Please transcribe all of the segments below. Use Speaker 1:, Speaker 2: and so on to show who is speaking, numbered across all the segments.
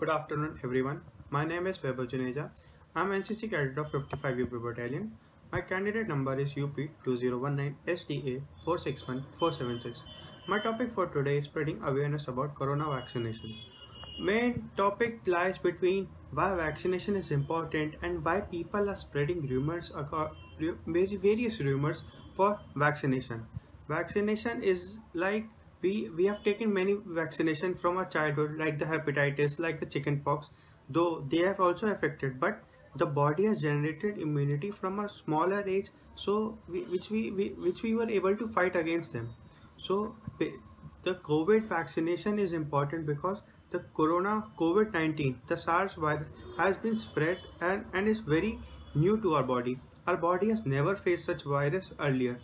Speaker 1: Good afternoon, everyone. My name is Vaibhav Juneja. I'm NCC cadet of 55 UP Battalion. My candidate number is UP 2019 SDA 461476. My topic for today is spreading awareness about corona vaccination. Main topic lies between why vaccination is important and why people are spreading rumors, various rumors for vaccination. Vaccination is like we we have taken many vaccination from our childhood like the hepatitis like the chickenpox though they have also affected but the body has generated immunity from a smaller age so we, which we, we which we were able to fight against them. So the covid vaccination is important because the corona covid-19 the sars virus has been spread and and is very new to our body. Our body has never faced such virus earlier.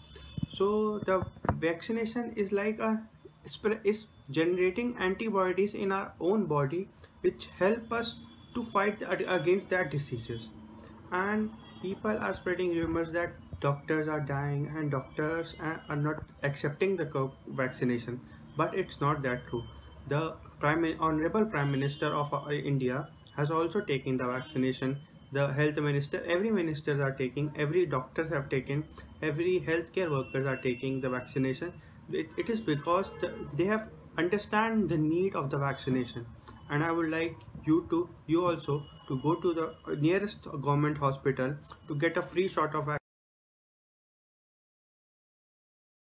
Speaker 1: So the vaccination is like a is generating antibodies in our own body which help us to fight against that diseases. And people are spreading rumors that doctors are dying and doctors are not accepting the vaccination. But it's not that true. The prime honorable prime minister of uh, india has also taken the vaccination. The health minister every ministers are taking every doctors have taken every healthcare workers are taking the vaccination it, it is because the, they have understand the need of the vaccination. And i would like you to you also to go to the nearest government hospital to get a free shot of